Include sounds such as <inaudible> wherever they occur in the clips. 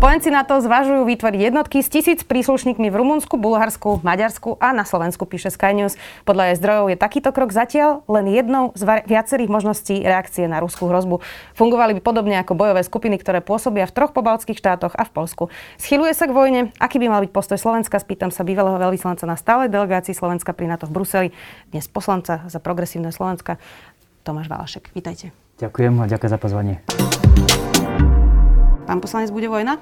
Spojenci na to zvažujú vytvoriť jednotky s tisíc príslušníkmi v Rumunsku, Bulharsku, Maďarsku a na Slovensku, píše Sky News. Podľa jej zdrojov je takýto krok zatiaľ len jednou z viacerých možností reakcie na ruskú hrozbu. Fungovali by podobne ako bojové skupiny, ktoré pôsobia v troch pobaltských štátoch a v Polsku. Schyluje sa k vojne. Aký by mal byť postoj Slovenska? Spýtam sa bývalého veľvyslanca na stálej delegácii Slovenska pri NATO v Bruseli, dnes poslanca za progresívne Slovenska, Tomáš Valašek. Vítajte. Ďakujem a ďakujem za pozvanie. Pán poslanec, bude vojna?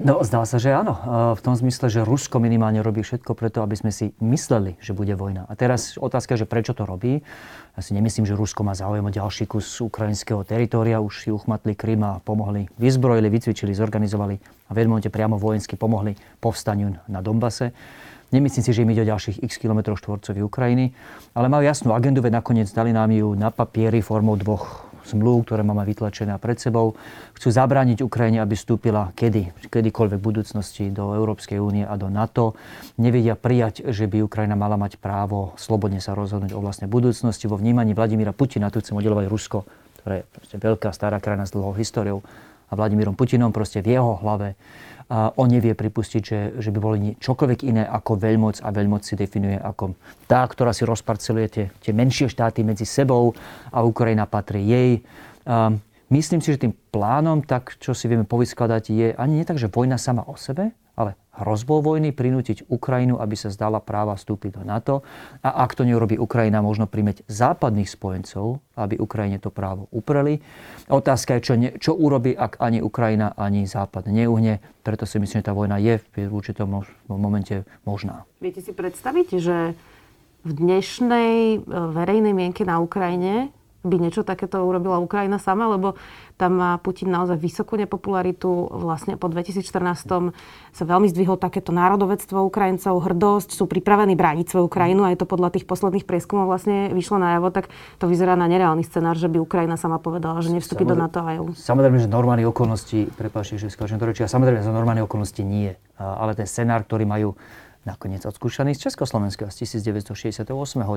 No, zdá sa, že áno. V tom zmysle, že Rusko minimálne robí všetko preto, aby sme si mysleli, že bude vojna. A teraz otázka, že prečo to robí. Ja si nemyslím, že Rusko má záujem o ďalší kus ukrajinského teritória. Už si uchmatli Krym a pomohli, vyzbrojili, vycvičili, zorganizovali a v jednom priamo vojensky pomohli povstaniu na Dombase. Nemyslím si, že im ide o ďalších x km štvorcových Ukrajiny, ale majú jasnú agendu, veď nakoniec dali nám ju na papieri formou dvoch zmluv, ktoré máme vytlačené pred sebou. Chcú zabrániť Ukrajine, aby vstúpila kedy, kedykoľvek v budúcnosti do Európskej únie a do NATO. Nevedia prijať, že by Ukrajina mala mať právo slobodne sa rozhodnúť o vlastnej budúcnosti. Vo vnímaní Vladimíra Putina tu chce modelovať Rusko, ktoré je veľká stará krajina s dlhou históriou a Vladimírom Putinom proste v jeho hlave on nevie pripustiť, že, že by boli čokoľvek iné ako veľmoc a veľmoc si definuje ako tá, ktorá si rozparceluje tie, tie menšie štáty medzi sebou a Ukrajina patrí jej. Myslím si, že tým plánom, tak čo si vieme povyskladať, je ani nie tak, že vojna sama o sebe, ale hrozbou vojny prinútiť Ukrajinu, aby sa zdala práva vstúpiť do NATO a ak to neurobí Ukrajina, možno primeť západných spojencov, aby Ukrajine to právo upreli. Otázka je, čo, ne, čo urobí, ak ani Ukrajina, ani Západ neuhne. Preto si myslím, že tá vojna je v určitom momente možná. Viete si predstaviť, že v dnešnej e, verejnej mienke na Ukrajine by niečo takéto urobila Ukrajina sama, lebo tam má Putin naozaj vysokú nepopularitu. Vlastne po 2014 sa veľmi zdvihol takéto národovectvo Ukrajincov, hrdosť, sú pripravení brániť svoju krajinu a je to podľa tých posledných prieskumov vlastne vyšlo najavo, tak to vyzerá na nereálny scenár, že by Ukrajina sama povedala, že nevstúpi do NATO a EU. Samozrejme, že normálne okolnosti, prepáčte, že skážem to reči, samozrejme, že normálne okolnosti nie. Ale ten scenár, ktorý majú nakoniec odskúšaný z Československa z 1968.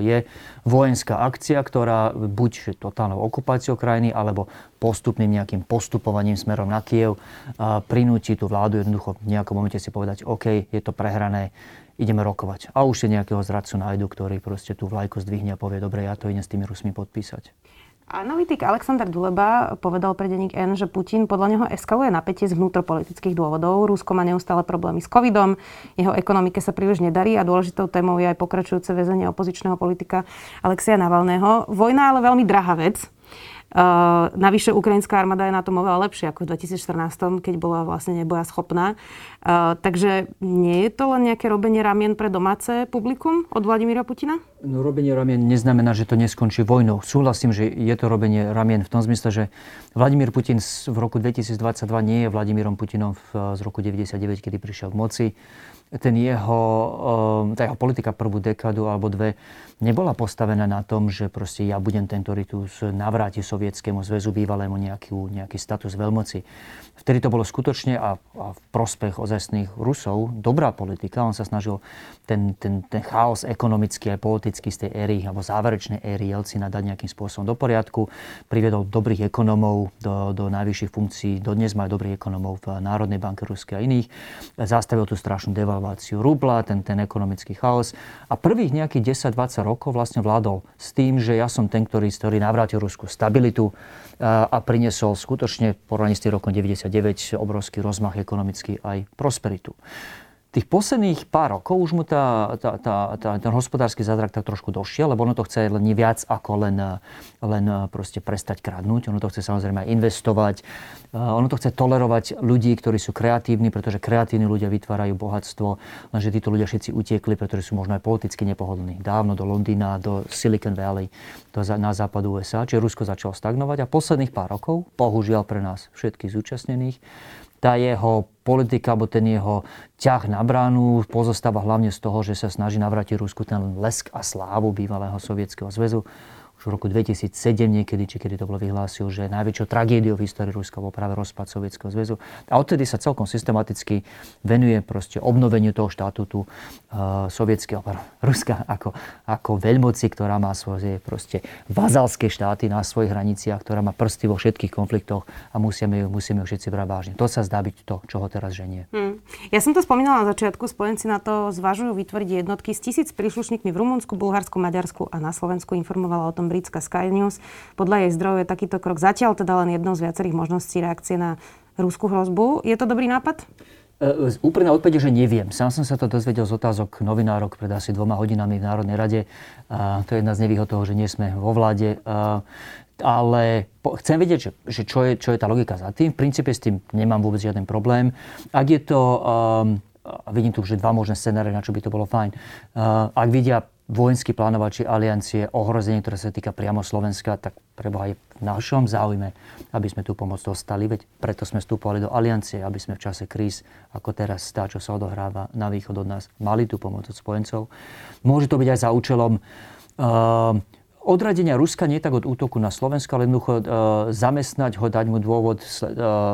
je vojenská akcia, ktorá buď totálnou okupáciou krajiny, alebo postupným nejakým postupovaním smerom na Kiev prinúti tú vládu jednoducho v nejakom momente si povedať, OK, je to prehrané, ideme rokovať. A už si nejakého zradcu nájdu, ktorý proste tú vlajku zdvihne a povie, dobre, ja to idem s tými Rusmi podpísať. Analytik Aleksandr Duleba povedal pre denník N, že Putin podľa neho eskaluje napätie z vnútropolitických dôvodov. Rusko má neustále problémy s covidom, jeho ekonomike sa príliš nedarí a dôležitou témou je aj pokračujúce väzenie opozičného politika Alexia Navalného. Vojna ale veľmi drahá vec. Uh, navyše ukrajinská armáda je na tom oveľa lepšie ako v 2014, keď bola vlastne neboja schopná. Uh, takže nie je to len nejaké robenie ramien pre domáce publikum od Vladimíra Putina? No, robenie ramien neznamená, že to neskončí vojnou. Súhlasím, že je to robenie ramien v tom zmysle, že Vladimír Putin v roku 2022 nie je Vladimírom Putinom z roku 99, kedy prišiel k moci ten jeho, ehm, tá jeho politika prvú dekádu alebo dve nebola postavená na tom, že proste ja budem ten, ktorý tu navráti sovietskému zväzu bývalému nejaký, nejaký status veľmoci. Vtedy to bolo skutočne a, a v prospech ozajstných Rusov dobrá politika. On sa snažil ten, ten, ten chaos ekonomický a politický z tej éry alebo záverečnej éry Jelcina dať nejakým spôsobom do poriadku. Priviedol dobrých ekonomov do, do najvyšších funkcií. Dodnes majú dobrých ekonomov v Národnej banke Ruskej a iných. Zastavil tú strašnú devalváciu rubla, ten, ten ekonomický chaos. A prvých nejakých 10-20 rokov vlastne vládol s tým, že ja som ten, ktorý, ktorý navrátil Rusku stabilitu, a priniesol skutočne porovnaní s tým rokom 99 obrovský rozmach ekonomický aj prosperitu tých posledných pár rokov už mu tá, tá, tá, tá, ten hospodársky zázrak tak trošku došiel, lebo ono to chce len viac ako len, len proste prestať kradnúť. Ono to chce samozrejme aj investovať. Ono to chce tolerovať ľudí, ktorí sú kreatívni, pretože kreatívni ľudia vytvárajú bohatstvo, lenže títo ľudia všetci utiekli, pretože sú možno aj politicky nepohodlní. Dávno do Londýna, do Silicon Valley, do, na západu USA. Čiže Rusko začalo stagnovať a posledných pár rokov, bohužiaľ pre nás všetkých zúčastnených, tá jeho politika, alebo ten jeho ťah na bránu pozostáva hlavne z toho, že sa snaží navrátiť Rusku ten lesk a slávu bývalého sovietskeho zväzu. V roku 2007 niekedy, či kedy to bolo vyhlásil, že najväčšou tragédiou v histórii Ruska bol práve rozpad Sovietskeho zväzu. A odtedy sa celkom systematicky venuje proste obnoveniu toho štatútu uh, sovietského <laughs> Ruska ako, ako veľmoci, ktorá má svoje proste vazalské štáty na svojich hraniciach, ktorá má prsty vo všetkých konfliktoch a musíme ju, musíme ju všetci brať vážne. To sa zdá byť to, čo ho teraz ženie. Hmm. Ja som to spomínala na začiatku, spojenci na to zvažujú vytvoriť jednotky s tisíc príslušníkmi v Rumunsku, Bulharsku, Maďarsku a na Slovensku informovala o tom britská Sky News. Podľa jej zdrojov je takýto krok zatiaľ teda len jednou z viacerých možností reakcie na rúskú hrozbu. Je to dobrý nápad? E, úprimná odpoveď, že neviem. Sám som sa to dozvedel z otázok novinárok pred asi dvoma hodinami v Národnej rade. A to je jedna z nevýhod toho, že nie sme vo vláde. A, ale po, chcem vedieť, že, že čo, je, čo je tá logika za tým. V princípe s tým nemám vôbec žiaden problém. Ak je to... Um, vidím tu že dva možné scenáre, na čo by to bolo fajn. Uh, ak vidia vojenskí plánovači aliancie ohrozenie, ktoré sa týka priamo Slovenska, tak preboha aj v našom záujme, aby sme tú pomoc dostali. Veď preto sme vstupovali do aliancie, aby sme v čase kríz, ako teraz tá, čo sa odohráva na východ od nás, mali tú pomoc od spojencov. Môže to byť aj za účelom uh, odradenia Ruska nie tak od útoku na Slovensko, ale jednoducho e, zamestnať ho, dať mu dôvod e,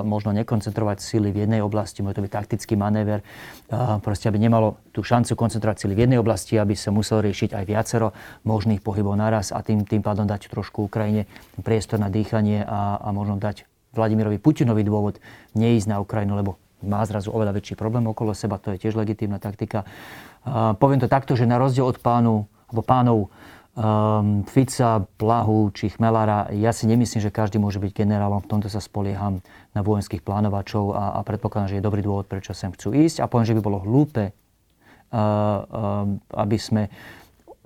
možno nekoncentrovať síly v jednej oblasti, môže to byť taktický manéver, e, proste aby nemalo tú šancu koncentrovať síly v jednej oblasti, aby sa musel riešiť aj viacero možných pohybov naraz a tým, tým pádom dať trošku Ukrajine priestor na dýchanie a, a možno dať Vladimirovi Putinovi dôvod neísť na Ukrajinu, lebo má zrazu oveľa väčší problém okolo seba, to je tiež legitímna taktika. Poviem to takto, že na rozdiel od pánu, alebo pánov um, Fica, Plahu či Chmelára, ja si nemyslím, že každý môže byť generálom. V tomto sa spolieham na vojenských plánovačov a, a predpokladám, že je dobrý dôvod, prečo sem chcú ísť. A poviem, že by bolo hlúpe, uh, uh, aby sme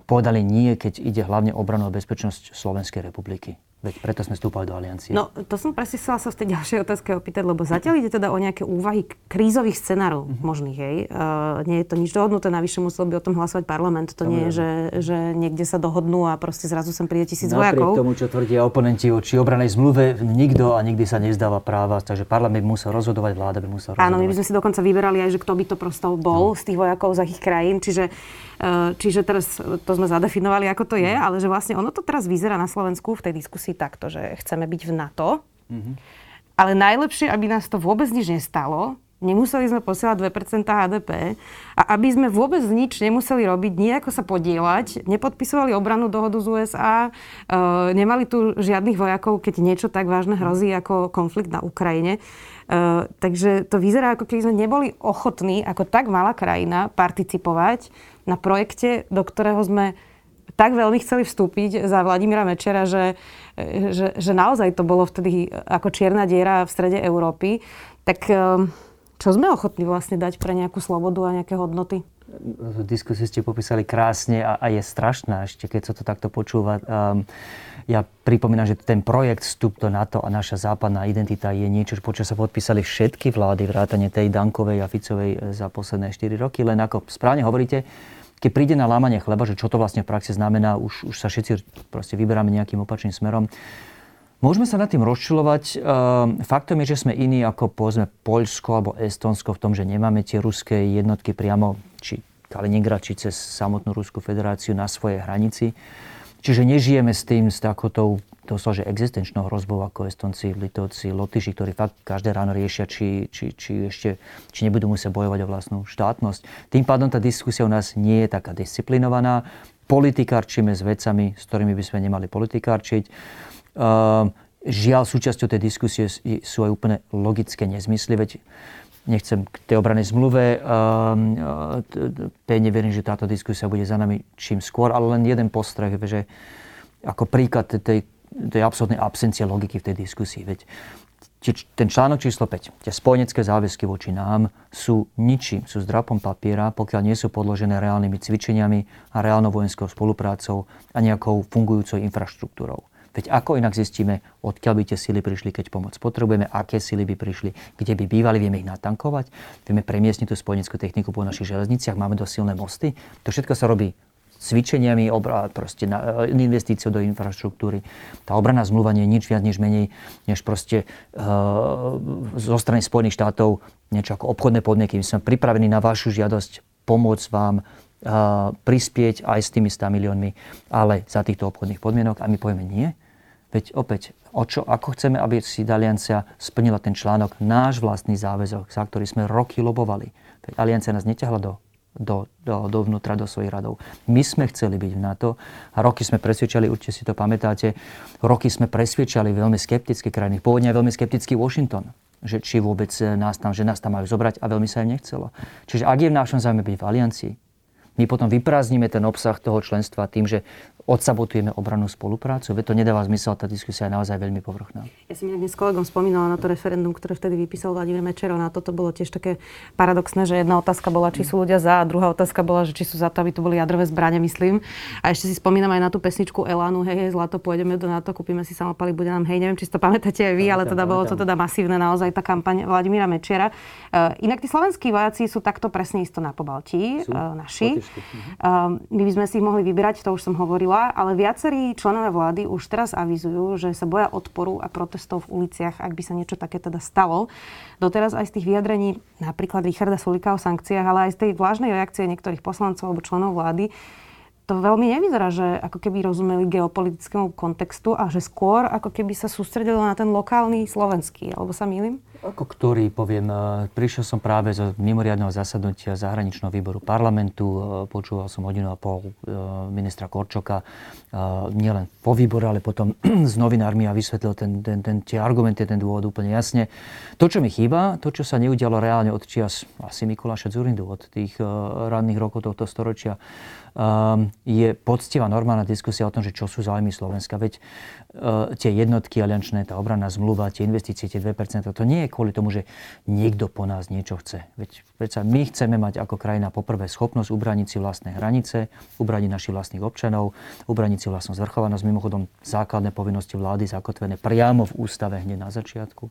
povedali nie, keď ide hlavne obranu a bezpečnosť Slovenskej republiky. Veď preto sme vstúpali do aliancie. No, to som presne chcela sa v tej ďalšej otázke opýtať, lebo zatiaľ ide teda o nejaké úvahy krízových scenárov mm-hmm. možných, hej. Uh, nie je to nič dohodnuté, navyše musel by o tom hlasovať parlament. To nie je, že, že niekde sa dohodnú a proste zrazu sem príde tisíc Napriek vojakov. tomu, čo tvrdia oponenti či obranej zmluve, nikto a nikdy sa nezdáva práva, takže parlament musel rozhodovať, vláda by musela rozhodovať. Áno, my by sme si dokonca vyberali aj, že kto by to prosto bol no. z tých vojakov z akých krajín, čiže Čiže teraz to sme zadefinovali, ako to je, ale že vlastne ono to teraz vyzerá na Slovensku v tej diskusii takto, že chceme byť v NATO, mm-hmm. ale najlepšie, aby nás to vôbec nič nestalo, nemuseli sme posielať 2% HDP a aby sme vôbec nič nemuseli robiť, nejako sa podielať, nepodpisovali obranu dohodu z USA, e, nemali tu žiadnych vojakov, keď niečo tak vážne hrozí ako konflikt na Ukrajine. E, takže to vyzerá, ako keby sme neboli ochotní, ako tak malá krajina, participovať na projekte, do ktorého sme tak veľmi chceli vstúpiť za Vladimíra Mečera, že, že, že naozaj to bolo vtedy ako čierna diera v strede Európy. Tak ehm, čo sme ochotní vlastne dať pre nejakú slobodu a nejaké hodnoty? Diskusiu ste popísali krásne a, a je strašná ešte, keď sa to takto počúva. Um, ja pripomínam, že ten projekt vstup do NATO a naša západná identita je niečo, po čo sa podpísali všetky vlády, vrátane tej Dankovej a Ficovej e, za posledné 4 roky. Len ako správne hovoríte, keď príde na lámanie chleba, že čo to vlastne v praxi znamená, už, už sa všetci proste vyberáme nejakým opačným smerom. Môžeme sa nad tým rozčilovať. Ehm, faktom je, že sme iní ako povedzme Poľsko alebo Estonsko v tom, že nemáme tie ruské jednotky priamo, či Kaliningrad, či cez samotnú Ruskú federáciu na svojej hranici. Čiže nežijeme s tým, s takoutou doslova, že existenčnou hrozbou ako Estonci, Litovci, Lotyši, ktorí fakt každé ráno riešia, či, či, či ešte či nebudú musieť bojovať o vlastnú štátnosť. Tým pádom tá diskusia u nás nie je taká disciplinovaná. Politikárčíme s vecami, s ktorými by sme nemali politikárčiť. Uh, žiaľ, súčasťou tej diskusie sú aj úplne logické nezmysly, veď nechcem k tej obranej zmluve. Pevne verím, že táto diskusia bude za nami čím skôr, ale len jeden postreh, že ako príklad tej to je absolútne absencia logiky v tej diskusii. Veď ten článok číslo 5, tie spojenecké záväzky voči nám sú ničím, sú zdrapom papiera, pokiaľ nie sú podložené reálnymi cvičeniami a reálnou vojenskou spoluprácou a nejakou fungujúcou infraštruktúrou. Veď ako inak zistíme, odkiaľ by tie sily prišli, keď pomoc potrebujeme, aké sily by prišli, kde by bývali, vieme ich natankovať, vieme premiesniť tú spojeneckú techniku po našich železniciach, máme dosť silné mosty. To všetko sa robí cvičeniami, obra, proste na, e, investíciou do infraštruktúry. Tá obranná zmluva nie je nič viac, než menej, než proste uh, zo strany Spojených štátov niečo ako obchodné podmienky. My sme pripravení na vašu žiadosť pomôcť vám prispieť aj s tými 100 miliónmi, ale za týchto obchodných podmienok. A my povieme nie. Veď opäť, o čo, ako chceme, aby si Aliancia splnila ten článok, náš vlastný záväzok, za ktorý sme roky lobovali. Veď Aliancia nás neťahla do do, do, dovnútra, do svojich radov. My sme chceli byť v NATO a roky sme presvedčali, určite si to pamätáte, roky sme presvedčali veľmi skeptické krajiny, pôvodne veľmi skeptický Washington, že či vôbec nás tam, že nás tam majú zobrať a veľmi sa im nechcelo. Čiže ak je v našom záujme byť v aliancii, my potom vyprázdnime ten obsah toho členstva tým, že odsabotujeme obranú spoluprácu? Veď to nedáva zmysel, tá diskusia je naozaj veľmi povrchná. Ja som dnes s kolegom spomínala na to referendum, ktoré vtedy vypísal Vladimír Mečero. Na toto bolo tiež také paradoxné, že jedna otázka bola, či sú ľudia za, a druhá otázka bola, že či sú za to, aby tu boli jadrové zbranie, myslím. A ešte si spomínam aj na tú pesničku Elánu, hej, hej, zlato, pôjdeme do NATO, kúpime si samopaly, bude nám, hej, neviem, či si to pamätáte aj vy, ale teda bolo to teda masívne naozaj tá kampaň Vladimíra Mečera. Uh, inak tí slovenskí vojaci sú takto presne isto na Pobaltí, uh, naši. Uh, my by sme si ich mohli vybrať, to už som hovorila hovorila, ale viacerí členovia vlády už teraz avizujú, že sa boja odporu a protestov v uliciach, ak by sa niečo také teda stalo. Doteraz aj z tých vyjadrení napríklad Richarda Sulika o sankciách, ale aj z tej vážnej reakcie niektorých poslancov alebo členov vlády, to veľmi nevyzerá, že ako keby rozumeli geopolitickému kontextu a že skôr ako keby sa sústredilo na ten lokálny slovenský, alebo sa mýlim? Ako ktorý, poviem, e, prišiel som práve zo mimoriadného zasadnutia zahraničného výboru parlamentu, e, počúval som hodinu a pol e, ministra Korčoka, nielen po výbore, ale potom <clears throat> s novinármi a vysvetlil ten, ten, ten, tie argumenty, ten dôvod úplne jasne. To, čo mi chýba, to, čo sa neudialo reálne od čias asi Mikuláša Zurindu, od tých ranných rokov tohto storočia, je poctivá normálna diskusia o tom, že čo sú záujmy Slovenska. Veď tie jednotky aliančné, tá obranná zmluva, tie investície, tie 2%, to nie je kvôli tomu, že niekto po nás niečo chce. Veď, veď sa my chceme mať ako krajina poprvé schopnosť ubraniť si vlastné hranice, ubraniť našich vlastných občanov, ubraniť si vlastnú zvrchovanosť. Mimochodom, základné povinnosti vlády zakotvené priamo v ústave hneď na začiatku.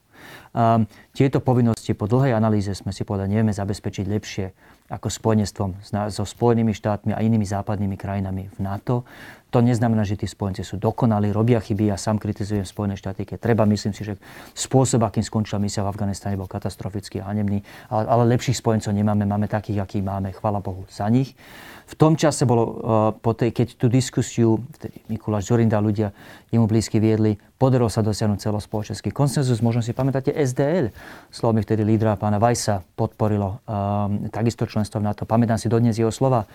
Um, tieto povinnosti po dlhej analýze sme si povedali, nevieme zabezpečiť lepšie ako spojenectvom so Spojenými štátmi a inými západnými krajinami v NATO. To neznamená, že tí spojenci sú dokonalí, robia chyby. Ja sám kritizujem Spojené štáty, keď treba. Myslím si, že spôsob, akým skončila misia v Afganistane, bol katastrofický a hanebný. Ale, ale lepších spojencov nemáme. Máme takých, akých máme. Chvala Bohu za nich. V tom čase bolo, uh, po tej, keď tú diskusiu, vtedy Mikuláš Zorinda, ľudia jemu blízky viedli, podarilo sa dosiahnuť celospoločenský konsenzus. Možno si pamätáte SDL. Slovami vtedy lídra pána Vajsa podporilo um, takisto členstvo v NATO. Pamätám si dodnes jeho slova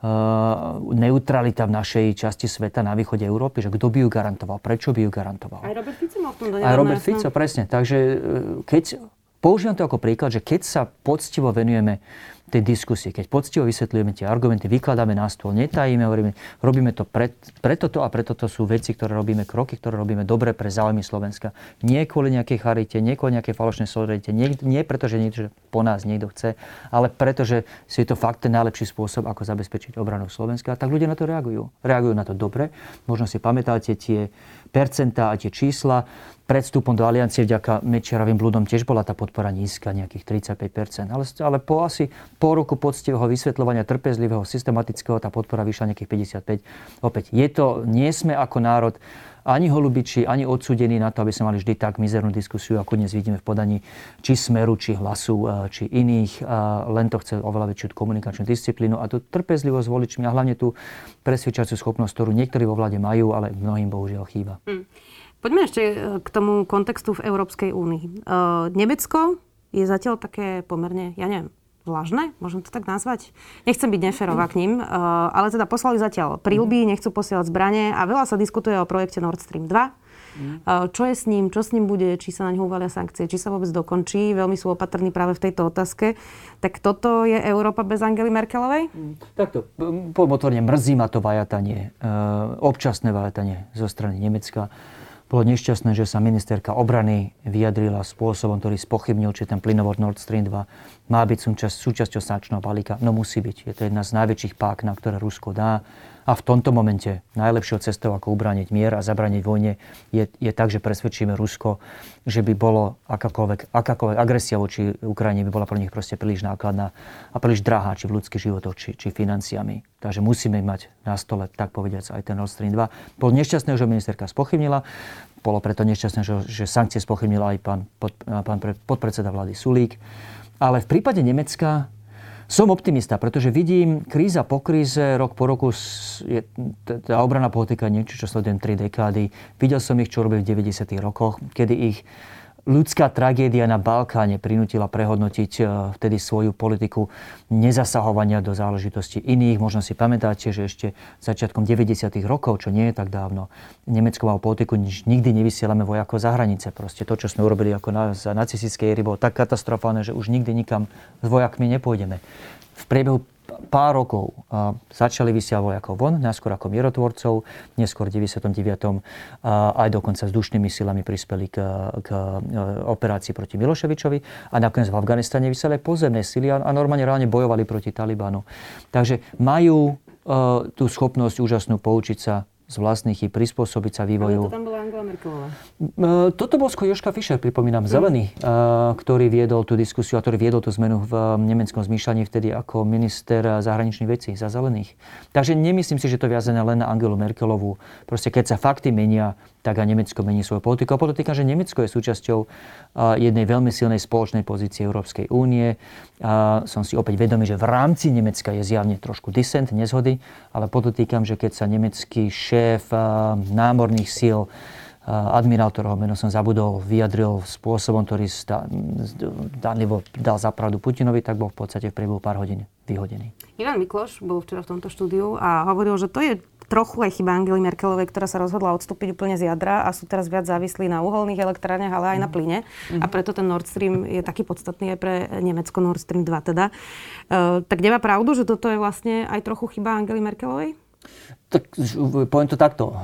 Eh, neutralita v našej časti sveta na východe Európy, že kto by ju garantoval, prečo by ju garantoval. Aj Robert Fico mal v tom Aj Robert Fico, presne. Takže eh, keď, používam to ako príklad, že keď sa poctivo venujeme tej diskusie, keď poctivo vysvetľujeme tie argumenty, vykladáme na stôl, netajíme, hovoríme, robíme to pre, preto to a preto to sú veci, ktoré robíme, kroky, ktoré robíme dobre pre záujmy Slovenska. Nie kvôli nejakej charite, nie kvôli nejakej falošnej solidarite, nie, nie preto, že niečo po nás niekto chce, ale preto, že si je to fakt ten najlepší spôsob, ako zabezpečiť obranu Slovenska. Tak ľudia na to reagujú. Reagujú na to dobre. Možno si pamätáte tie percentá a tie čísla. Pred vstupom do aliancie vďaka Mečiarovým blúdom tiež bola tá podpora nízka, nejakých 35%. Ale, ale po asi po roku poctivého vysvetľovania, trpezlivého, systematického, tá podpora vyšla nejakých 55. Opäť, je to, nie sme ako národ ani holubiči, ani odsudení na to, aby sme mali vždy tak mizernú diskusiu, ako dnes vidíme v podaní či Smeru, či Hlasu, eh, či iných. Len to chce oveľa väčšiu komunikačnú disciplínu a tú trpezlivosť voličmi a hlavne tú presvedčacú schopnosť, ktorú niektorí vo vláde majú, ale mnohým bohužiaľ chýba. Hmm. Poďme ešte e, k tomu kontextu v Európskej únii. E, Nemecko je zatiaľ také pomerne, ja neviem, vlažné, môžem to tak nazvať. Nechcem byť neférová k ním, e, ale teda poslali zatiaľ prílby, nechcú posielať zbranie a veľa sa diskutuje o projekte Nord Stream 2. Mm. Čo je s ním, čo s ním bude, či sa na ňo uvalia sankcie, či sa vôbec dokončí. Veľmi sú opatrní práve v tejto otázke. Tak toto je Európa bez Angely Merkelovej? Mm. Takto, poviem otvorene, mrzí ma to vajatanie, občasné vajatanie zo strany Nemecka bolo nešťastné, že sa ministerka obrany vyjadrila spôsobom, ktorý spochybnil, či ten plynovod Nord Stream 2 má byť súčasť, súčasťou sankčného balíka. No musí byť. Je to jedna z najväčších pák, na ktoré Rusko dá. A v tomto momente najlepšou cestou, ako ubrániť mier a zabraniť vojne, je, je tak, že presvedčíme Rusko, že by bolo akákoľvek, akákoľvek agresia voči Ukrajine by bola pre nich proste príliš nákladná a príliš drahá, či v ľudských životoch, či, či financiami. Takže musíme mať na stole, tak povediac, aj ten Nord Stream 2. Bolo nešťastné, že ministerka spochybnila. Bolo preto nešťastné, že, že sankcie spochybnila aj pán, pod, pán pre, podpredseda vlády Sulík. Ale v prípade Nemecka Som optimista, pretože vidím kríza po kríze, rok po roku, je, tá obrana politika niečo, čo sledujem 3 dekády. Videl som ich, čo robili v 90. rokoch, kedy ich ľudská tragédia na Balkáne prinútila prehodnotiť e, vtedy svoju politiku nezasahovania do záležitosti iných. Možno si pamätáte, že ešte začiatkom 90. rokov, čo nie je tak dávno, Nemecko malo politiku, nikdy nevysielame vojakov za hranice. Proste to, čo sme urobili ako na, za nacistickej éry, bolo tak katastrofálne, že už nikdy nikam s vojakmi nepôjdeme. V priebehu pár rokov začali vysiať vojakov von, najskôr ako mierotvorcov, neskôr v 99. aj dokonca s dušnými silami prispeli k, k e, operácii proti Miloševičovi a nakoniec v Afganistane vysiali pozemné sily a, a normálne reálne bojovali proti Talibanu. Takže majú uh, tú schopnosť úžasnú poučiť sa z vlastných chyb, prispôsobiť sa vývoju. Ale to tam bola Angela Merkelová. Toto bol skôr Joška Fischer, pripomínam, mm. zelený, ktorý viedol tú diskusiu a ktorý viedol tú zmenu v nemeckom zmýšľaní vtedy ako minister zahraničných vecí za zelených. Takže nemyslím si, že to viazené len na Angelu Merkelovú. Proste keď sa fakty menia, tak a Nemecko mení svoju politiku. A politika, že Nemecko je súčasťou jednej veľmi silnej spoločnej pozície Európskej únie. A som si opäť vedomý, že v rámci Nemecka je zjavne trošku disent, nezhody, ale podotýkam, že keď sa nemecký šéf námorných síl admirál, ktorého meno som zabudol, vyjadril spôsobom, ktorý zdánlivo dal zapravdu Putinovi, tak bol v podstate v priebehu pár hodín vyhodený. Ivan Mikloš bol včera v tomto štúdiu a hovoril, že to je trochu aj chyba Angely Merkelovej, ktorá sa rozhodla odstúpiť úplne z jadra a sú teraz viac závislí na uholných elektrárniach, ale aj na mhm. plyne. Mm-hmm. A preto ten Nord Stream je taký podstatný aj pre Nemecko, Nord Stream 2 teda. Uh, tak nemá pravdu, že toto je vlastne aj trochu chyba Angely Merkelovej? Tak poviem to takto.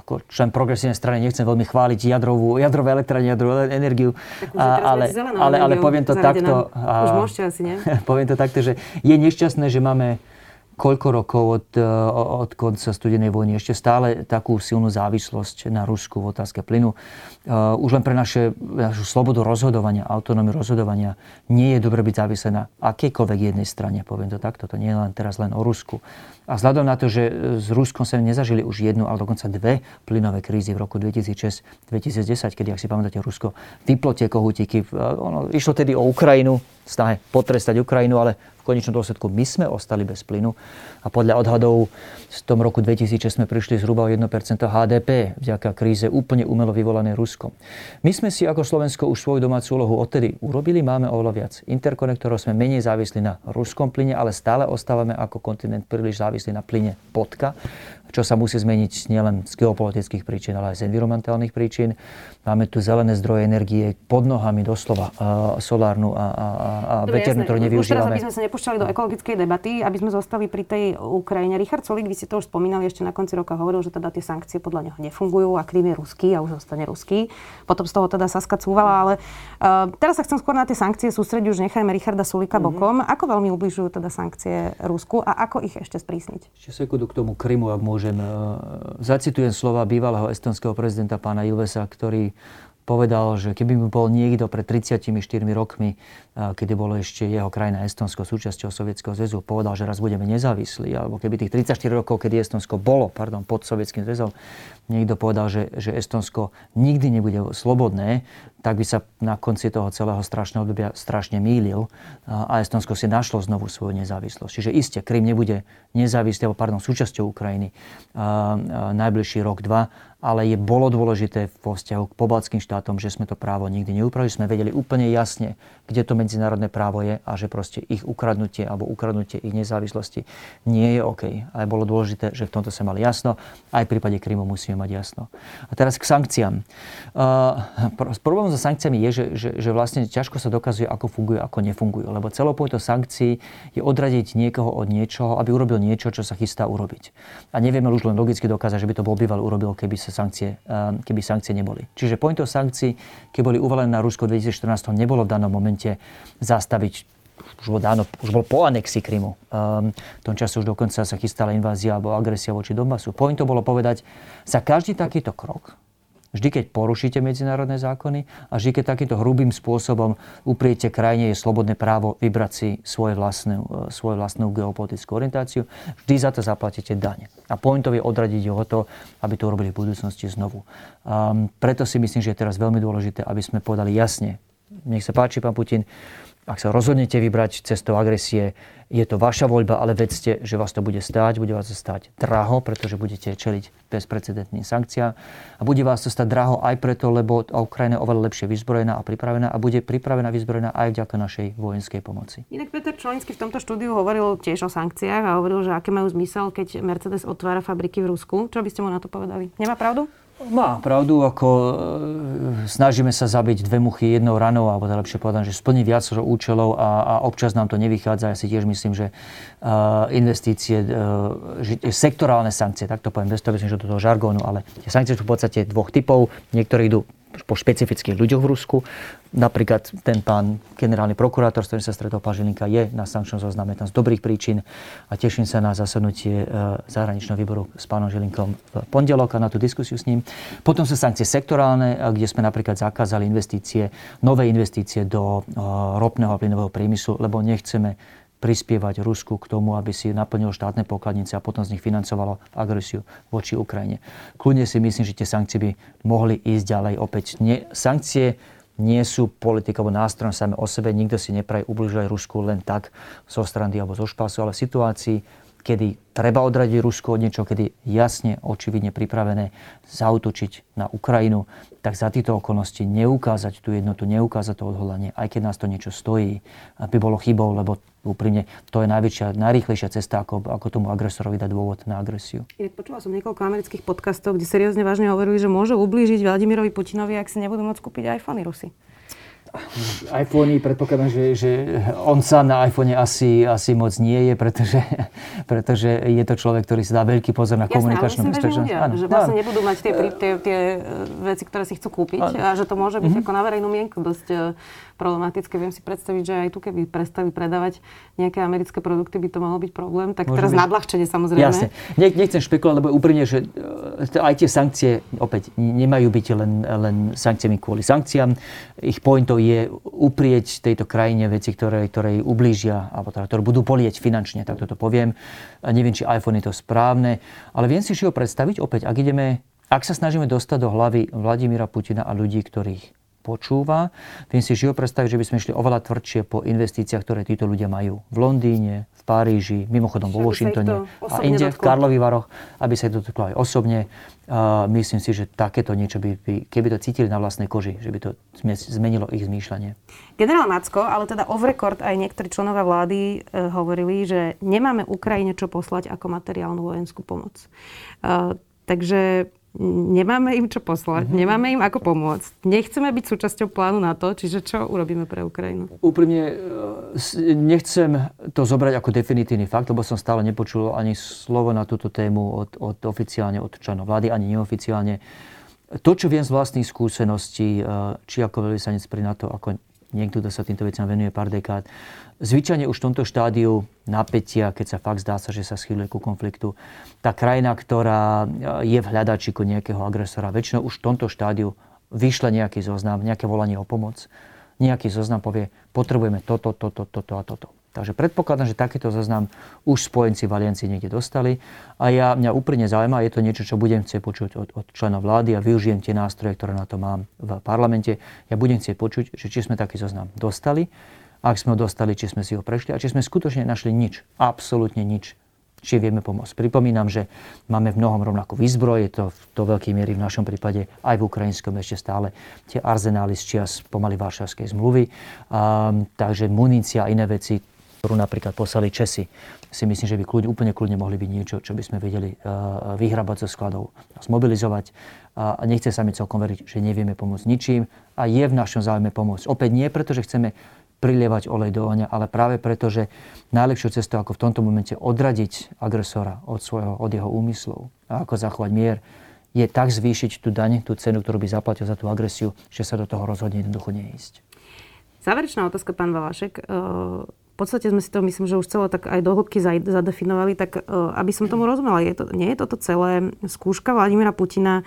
Ako člen progresívnej strany nechcem veľmi chváliť jadrovú, jadrové elektrárne, jadrovú energiu. A, ale, ale, ale poviem to takto. A, Už môžete asi, nie? <laughs> poviem to takto, že je nešťastné, že máme koľko rokov od, e, od konca studenej vojny ešte stále takú silnú závislosť na Rusku v otázke plynu. Uh, už len pre naše, našu slobodu rozhodovania, autonómiu rozhodovania nie je dobre byť závislé na akejkoľvek jednej strane. Poviem to takto, to nie je len teraz len o Rusku. A vzhľadom na to, že s Ruskom sa nezažili už jednu, ale dokonca dve plynové krízy v roku 2006-2010, kedy, ak si pamätáte, Rusko vyplo tie kohútiky. Ono, išlo tedy o Ukrajinu, snahe potrestať Ukrajinu, ale v konečnom dôsledku my sme ostali bez plynu. A podľa odhadov v tom roku 2006 sme prišli zhruba o 1% HDP vďaka kríze úplne umelo vyvolané Ruskom. My sme si ako Slovensko už svoju domácu úlohu odtedy urobili, máme oveľa viac interkonektorov, sme menej závislí na ruskom plyne, ale stále ostávame ako kontinent príliš závislí na plyne. Podka čo sa musí zmeniť nielen z geopolitických príčin, ale aj z environmentálnych príčin. Máme tu zelené zdroje energie pod nohami doslova, solárnu a, a, a veternú, ktorú nevyužívame. Už teraz, aby sme sa nepúšťali do ekologickej debaty, aby sme zostali pri tej Ukrajine. Richard Solík, vy ste to už spomínali ešte na konci roka, hovoril, že teda tie sankcie podľa neho nefungujú a Krym je ruský a už zostane ruský. Potom z toho teda Saska cúvala, ale uh, teraz sa chcem skôr na tie sankcie sústrediť, už nechajme Richarda Sulika mm-hmm. bokom. Ako veľmi ubližujú teda sankcie Rusku a ako ich ešte sprísniť? Ešte sekundu k tomu Krymu, ak môžem. E, zacitujem slova bývalého estonského prezidenta pána Ilvesa, ktorý povedal, že keby by bol niekto pred 34 rokmi, kedy bolo ešte jeho krajina Estonsko súčasťou Sovietskeho zväzu, povedal, že raz budeme nezávislí, alebo keby tých 34 rokov, kedy Estonsko bolo pardon, pod Sovietským zväzom, niekto povedal, že, že Estonsko nikdy nebude slobodné, tak by sa na konci toho celého strašného obdobia strašne mýlil a Estonsko si našlo znovu svoju nezávislosť. Čiže iste, Krym nebude nezávislý, alebo pardon, súčasťou Ukrajiny a najbližší rok, dva, ale je bolo dôležité vo vzťahu k pobaltským štátom, že sme to právo nikdy neupravili, sme vedeli úplne jasne, kde to medzinárodné právo je a že proste ich ukradnutie alebo ukradnutie ich nezávislosti nie je OK. Ale bolo dôležité, že v tomto sa mali jasno. Aj v prípade Krymu musíme mať jasno. A teraz k sankciám. Uh, problém so sankciami je, že, že, že vlastne ťažko sa dokazuje, ako fungujú, ako nefungujú. Lebo celou pojito sankcií je odradiť niekoho od niečoho, aby urobil niečo, čo sa chystá urobiť. A nevieme už len logicky dokázať, že by to bol býval urobil, keby sa sankcie, ehm, keby sankcie neboli. Čiže pointou sankcií, keď boli uvalené na Rusko v 2014, nebolo v danom momente zastaviť už bol, dáno, už bol po anexi Krymu. Um, v tom čase už dokonca sa chystala invázia alebo agresia voči Donbasu. Pointou bolo povedať, za každý takýto krok, Vždy, keď porušíte medzinárodné zákony a vždy, keď takýmto hrubým spôsobom upriete krajine je slobodné právo vybrať si svoje vlastnú, e, svoju vlastnú geopolitickú orientáciu, vždy za to zaplatíte daň. A pointov je odradiť ho to, aby to urobili v budúcnosti znovu. Um, preto si myslím, že je teraz veľmi dôležité, aby sme povedali jasne, nech sa páči, pán Putin, ak sa rozhodnete vybrať cestou agresie, je to vaša voľba, ale vedzte, že vás to bude stáť, bude vás to stáť draho, pretože budete čeliť bezprecedentným sankciám. A bude vás to stať draho aj preto, lebo Ukrajina je oveľa lepšie vyzbrojená a pripravená a bude pripravená vyzbrojená aj vďaka našej vojenskej pomoci. Inak Peter Čolinsky v tomto štúdiu hovoril tiež o sankciách a hovoril, že aké majú zmysel, keď Mercedes otvára fabriky v Rusku. Čo by ste mu na to povedali? Nemá pravdu? Má pravdu, ako e, snažíme sa zabiť dve muchy jednou ranou, alebo to lepšie povedať, že splní viac účelov a, a občas nám to nevychádza. Ja si tiež myslím, že uh, investície, že sektorálne sankcie, tak to poviem, bez toho myslím, že do toho žargónu, ale tie sankcie sú v podstate dvoch typov. Niektorí idú po špecifických ľuďoch v Rusku. Napríklad ten pán generálny prokurátor, s ktorým sa stretol pán Žilinka, je na sankčnom zozname tam z dobrých príčin a teším sa na zasadnutie e, zahraničného výboru s pánom Žilinkom v pondelok a na tú diskusiu s ním. Potom sú sankcie sektorálne, e, kde sme napríklad zakázali investície, nové investície do e, ropného a plynového priemyslu, lebo nechceme prispievať Rusku k tomu, aby si naplnilo štátne pokladnice a potom z nich financovalo agresiu voči Ukrajine. Kľudne si myslím, že tie sankcie by mohli ísť ďalej. Opäť nie, sankcie nie sú politika alebo nástrojom same o sebe. Nikto si nepraje ubližovať Rusku len tak zo strany alebo zo špasu, ale v situácii, kedy treba odradiť Rusko od niečo, kedy jasne, očividne pripravené zautočiť na Ukrajinu, tak za týchto okolností neukázať tú jednotu, neukázať to odhodlanie, aj keď nás to niečo stojí, by bolo chybou, lebo úprimne to je najväčšia, najrýchlejšia cesta, ako, ako tomu agresorovi dať dôvod na agresiu. Počula som niekoľko amerických podcastov, kde seriózne vážne hovorili, že môže ublížiť Vladimirovi Putinovi, ak si nebudú môcť kúpiť iPhony Rusy iPhony, predpokladám, že, že on sám na iPhone asi, asi moc nie je, pretože, <laughs> pretože je to človek, ktorý si dá veľký pozor na komunikačnú bezpečnosť. Že vlastne nebudú mať tie, tie, tie veci, ktoré si chcú kúpiť ano. a že to môže byť mm-hmm. ako na verejnú mienku dosť e, problematické. Viem si predstaviť, že aj tu, keby prestali predávať nejaké americké produkty, by to malo byť problém. Tak Môže teraz byť. nadľahčenie samozrejme. Jasne. Nechcem špekulovať, lebo úprimne, že e, aj tie sankcie opäť nemajú byť len, len sankciami kvôli sankciám. Ich pointou je uprieť tejto krajine veci, ktoré, ktoré ublížia, alebo teda, ktoré budú polieť finančne, tak toto poviem. A neviem, či iPhone je to správne, ale viem si ho predstaviť opäť, ak ideme, ak sa snažíme dostať do hlavy Vladimíra Putina a ľudí, ktorých počúva. Viem si živo predstaviť, že by sme išli oveľa tvrdšie po investíciách, ktoré títo ľudia majú v Londýne, v Paríži, mimochodom vo Washingtone a inde, dotklo. v Karlových Varoch, aby sa to dotklo aj osobne. Uh, myslím si, že takéto niečo by, by, keby to cítili na vlastnej koži, že by to zmenilo ich zmýšľanie. Generál Macko, ale teda off record aj niektorí členovia vlády uh, hovorili, že nemáme Ukrajine čo poslať ako materiálnu vojenskú pomoc. Uh, takže nemáme im čo poslať, mm-hmm. nemáme im ako pomôcť. Nechceme byť súčasťou plánu na to, čiže čo urobíme pre Ukrajinu? Úprimne e, nechcem to zobrať ako definitívny fakt, lebo som stále nepočul ani slovo na túto tému od, od oficiálne od členov vlády, ani neoficiálne. To, čo viem z vlastných skúseností, e, či ako veľvyslanec pri NATO, ako niekto, kto sa týmto veciam venuje pár dekád, Zvyčajne už v tomto štádiu napätia, keď sa fakt zdá sa, že sa schýluje ku konfliktu, tá krajina, ktorá je v hľadačiku nejakého agresora, väčšinou už v tomto štádiu vyšle nejaký zoznam, nejaké volanie o pomoc, nejaký zoznam povie, potrebujeme toto, toto, toto a toto. Takže predpokladám, že takýto zoznam už spojenci v aliancii niekde dostali a ja, mňa úplne zaujíma, je to niečo, čo budem chcieť počuť od, od členov vlády a využijem tie nástroje, ktoré na to mám v parlamente. Ja budem chcieť počuť, že či sme taký zoznam dostali, ak sme ho dostali, či sme si ho prešli a či sme skutočne našli nič, absolútne nič, či vieme pomôcť. Pripomínam, že máme v mnohom rovnakú výzbroj, je to do veľkej miery v našom prípade aj v ukrajinskom ešte stále tie arzenály z čias pomaly Varšavskej zmluvy. Um, takže munícia a iné veci, ktorú napríklad poslali Česi, si myslím, že by kľud, úplne kľudne mohli byť niečo, čo by sme vedeli uh, vyhrabať zo skladov zmobilizovať. A nechce sa mi celkom veriť, že nevieme pomôcť ničím a je v našom záujme pomôcť. Opäť nie, pretože chceme prilievať olej do ohňa, ale práve preto, že najlepšou cestou, ako v tomto momente odradiť agresora od, svojho, od jeho úmyslov a ako zachovať mier, je tak zvýšiť tú daň, tú cenu, ktorú by zaplatil za tú agresiu, že sa do toho rozhodne jednoducho neísť. Záverečná otázka, pán Valašek. V podstate sme si to, myslím, že už celé tak aj do zadefinovali, tak aby som tomu rozumela, je to, nie je toto celé skúška Vladimíra Putina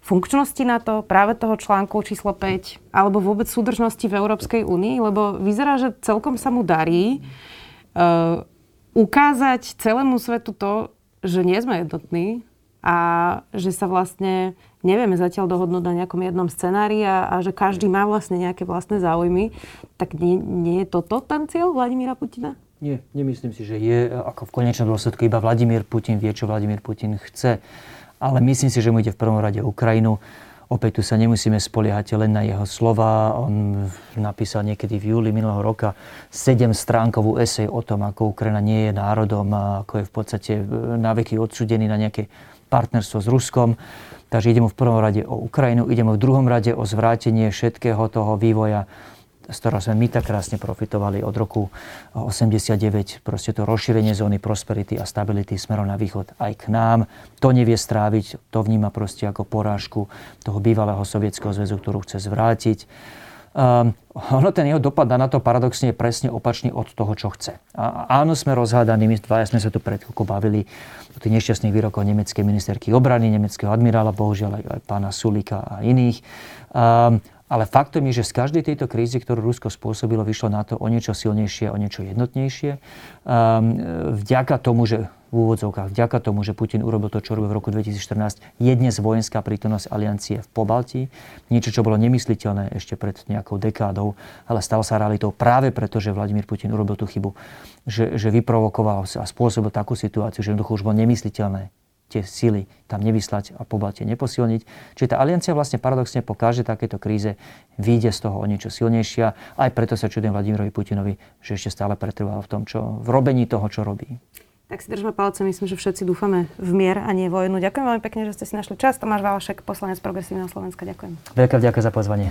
funkčnosti na to, práve toho článku číslo 5, alebo vôbec súdržnosti v Európskej únii, lebo vyzerá, že celkom sa mu darí uh, ukázať celému svetu to, že nie sme jednotní a že sa vlastne nevieme zatiaľ dohodnúť na nejakom jednom scenári a, a že každý má vlastne nejaké vlastné záujmy, tak nie, nie je toto ten cieľ Vladimíra Putina? Nie, nemyslím si, že je ako v konečnom dôsledku iba Vladimír Putin vie, čo Vladimír Putin chce. Ale myslím si, že mu ide v prvom rade Ukrajinu. Opäť tu sa nemusíme spoliehať len na jeho slova. On napísal niekedy v júli minulého roka 7 stránkovú esej o tom, ako Ukrajina nie je národom a ako je v podstate na veky odsudený na nejaké partnerstvo s Ruskom. Takže ideme v prvom rade o Ukrajinu, ideme v druhom rade o zvrátenie všetkého toho vývoja, z ktorého sme my tak krásne profitovali od roku 89, proste to rozšírenie zóny prosperity a stability smerom na východ aj k nám. To nevie stráviť, to vníma proste ako porážku toho bývalého sovietského zväzu, ktorú chce zvrátiť. Um, ono ten jeho dopad na to paradoxne je presne opačný od toho, čo chce. A, áno, sme rozhádaní, my dvaja sme sa tu pred chvíľkou bavili o tých nešťastných výrokoch nemeckej ministerky obrany, nemeckého admirála, bohužiaľ aj, aj pána Sulika a iných. Um, ale faktom je, že z každej tejto krízy, ktorú Rusko spôsobilo, vyšlo na to o niečo silnejšie, o niečo jednotnejšie. Um, vďaka tomu, že v úvodzovkách, vďaka tomu, že Putin urobil to, čo robil v roku 2014, je dnes vojenská prítomnosť aliancie v Pobalti. Niečo, čo bolo nemysliteľné ešte pred nejakou dekádou, ale stalo sa realitou práve preto, že Vladimír Putin urobil tú chybu, že, že vyprovokoval a spôsobil takú situáciu, že jednoducho už bolo nemysliteľné tie sily tam nevyslať a pobaltie neposilniť. Čiže tá aliancia vlastne paradoxne po každej takéto kríze vyjde z toho o niečo silnejšia. Aj preto sa čudujem Vladimirovi Putinovi, že ešte stále pretrval v tom, čo, v robení toho, čo robí. Tak si držme palce, myslím, že všetci dúfame v mier a nie vojnu. Ďakujem veľmi pekne, že ste si našli čas. Tomáš Valašek, poslanec Progresívneho Slovenska. Ďakujem. Veľká vďaka za pozvanie.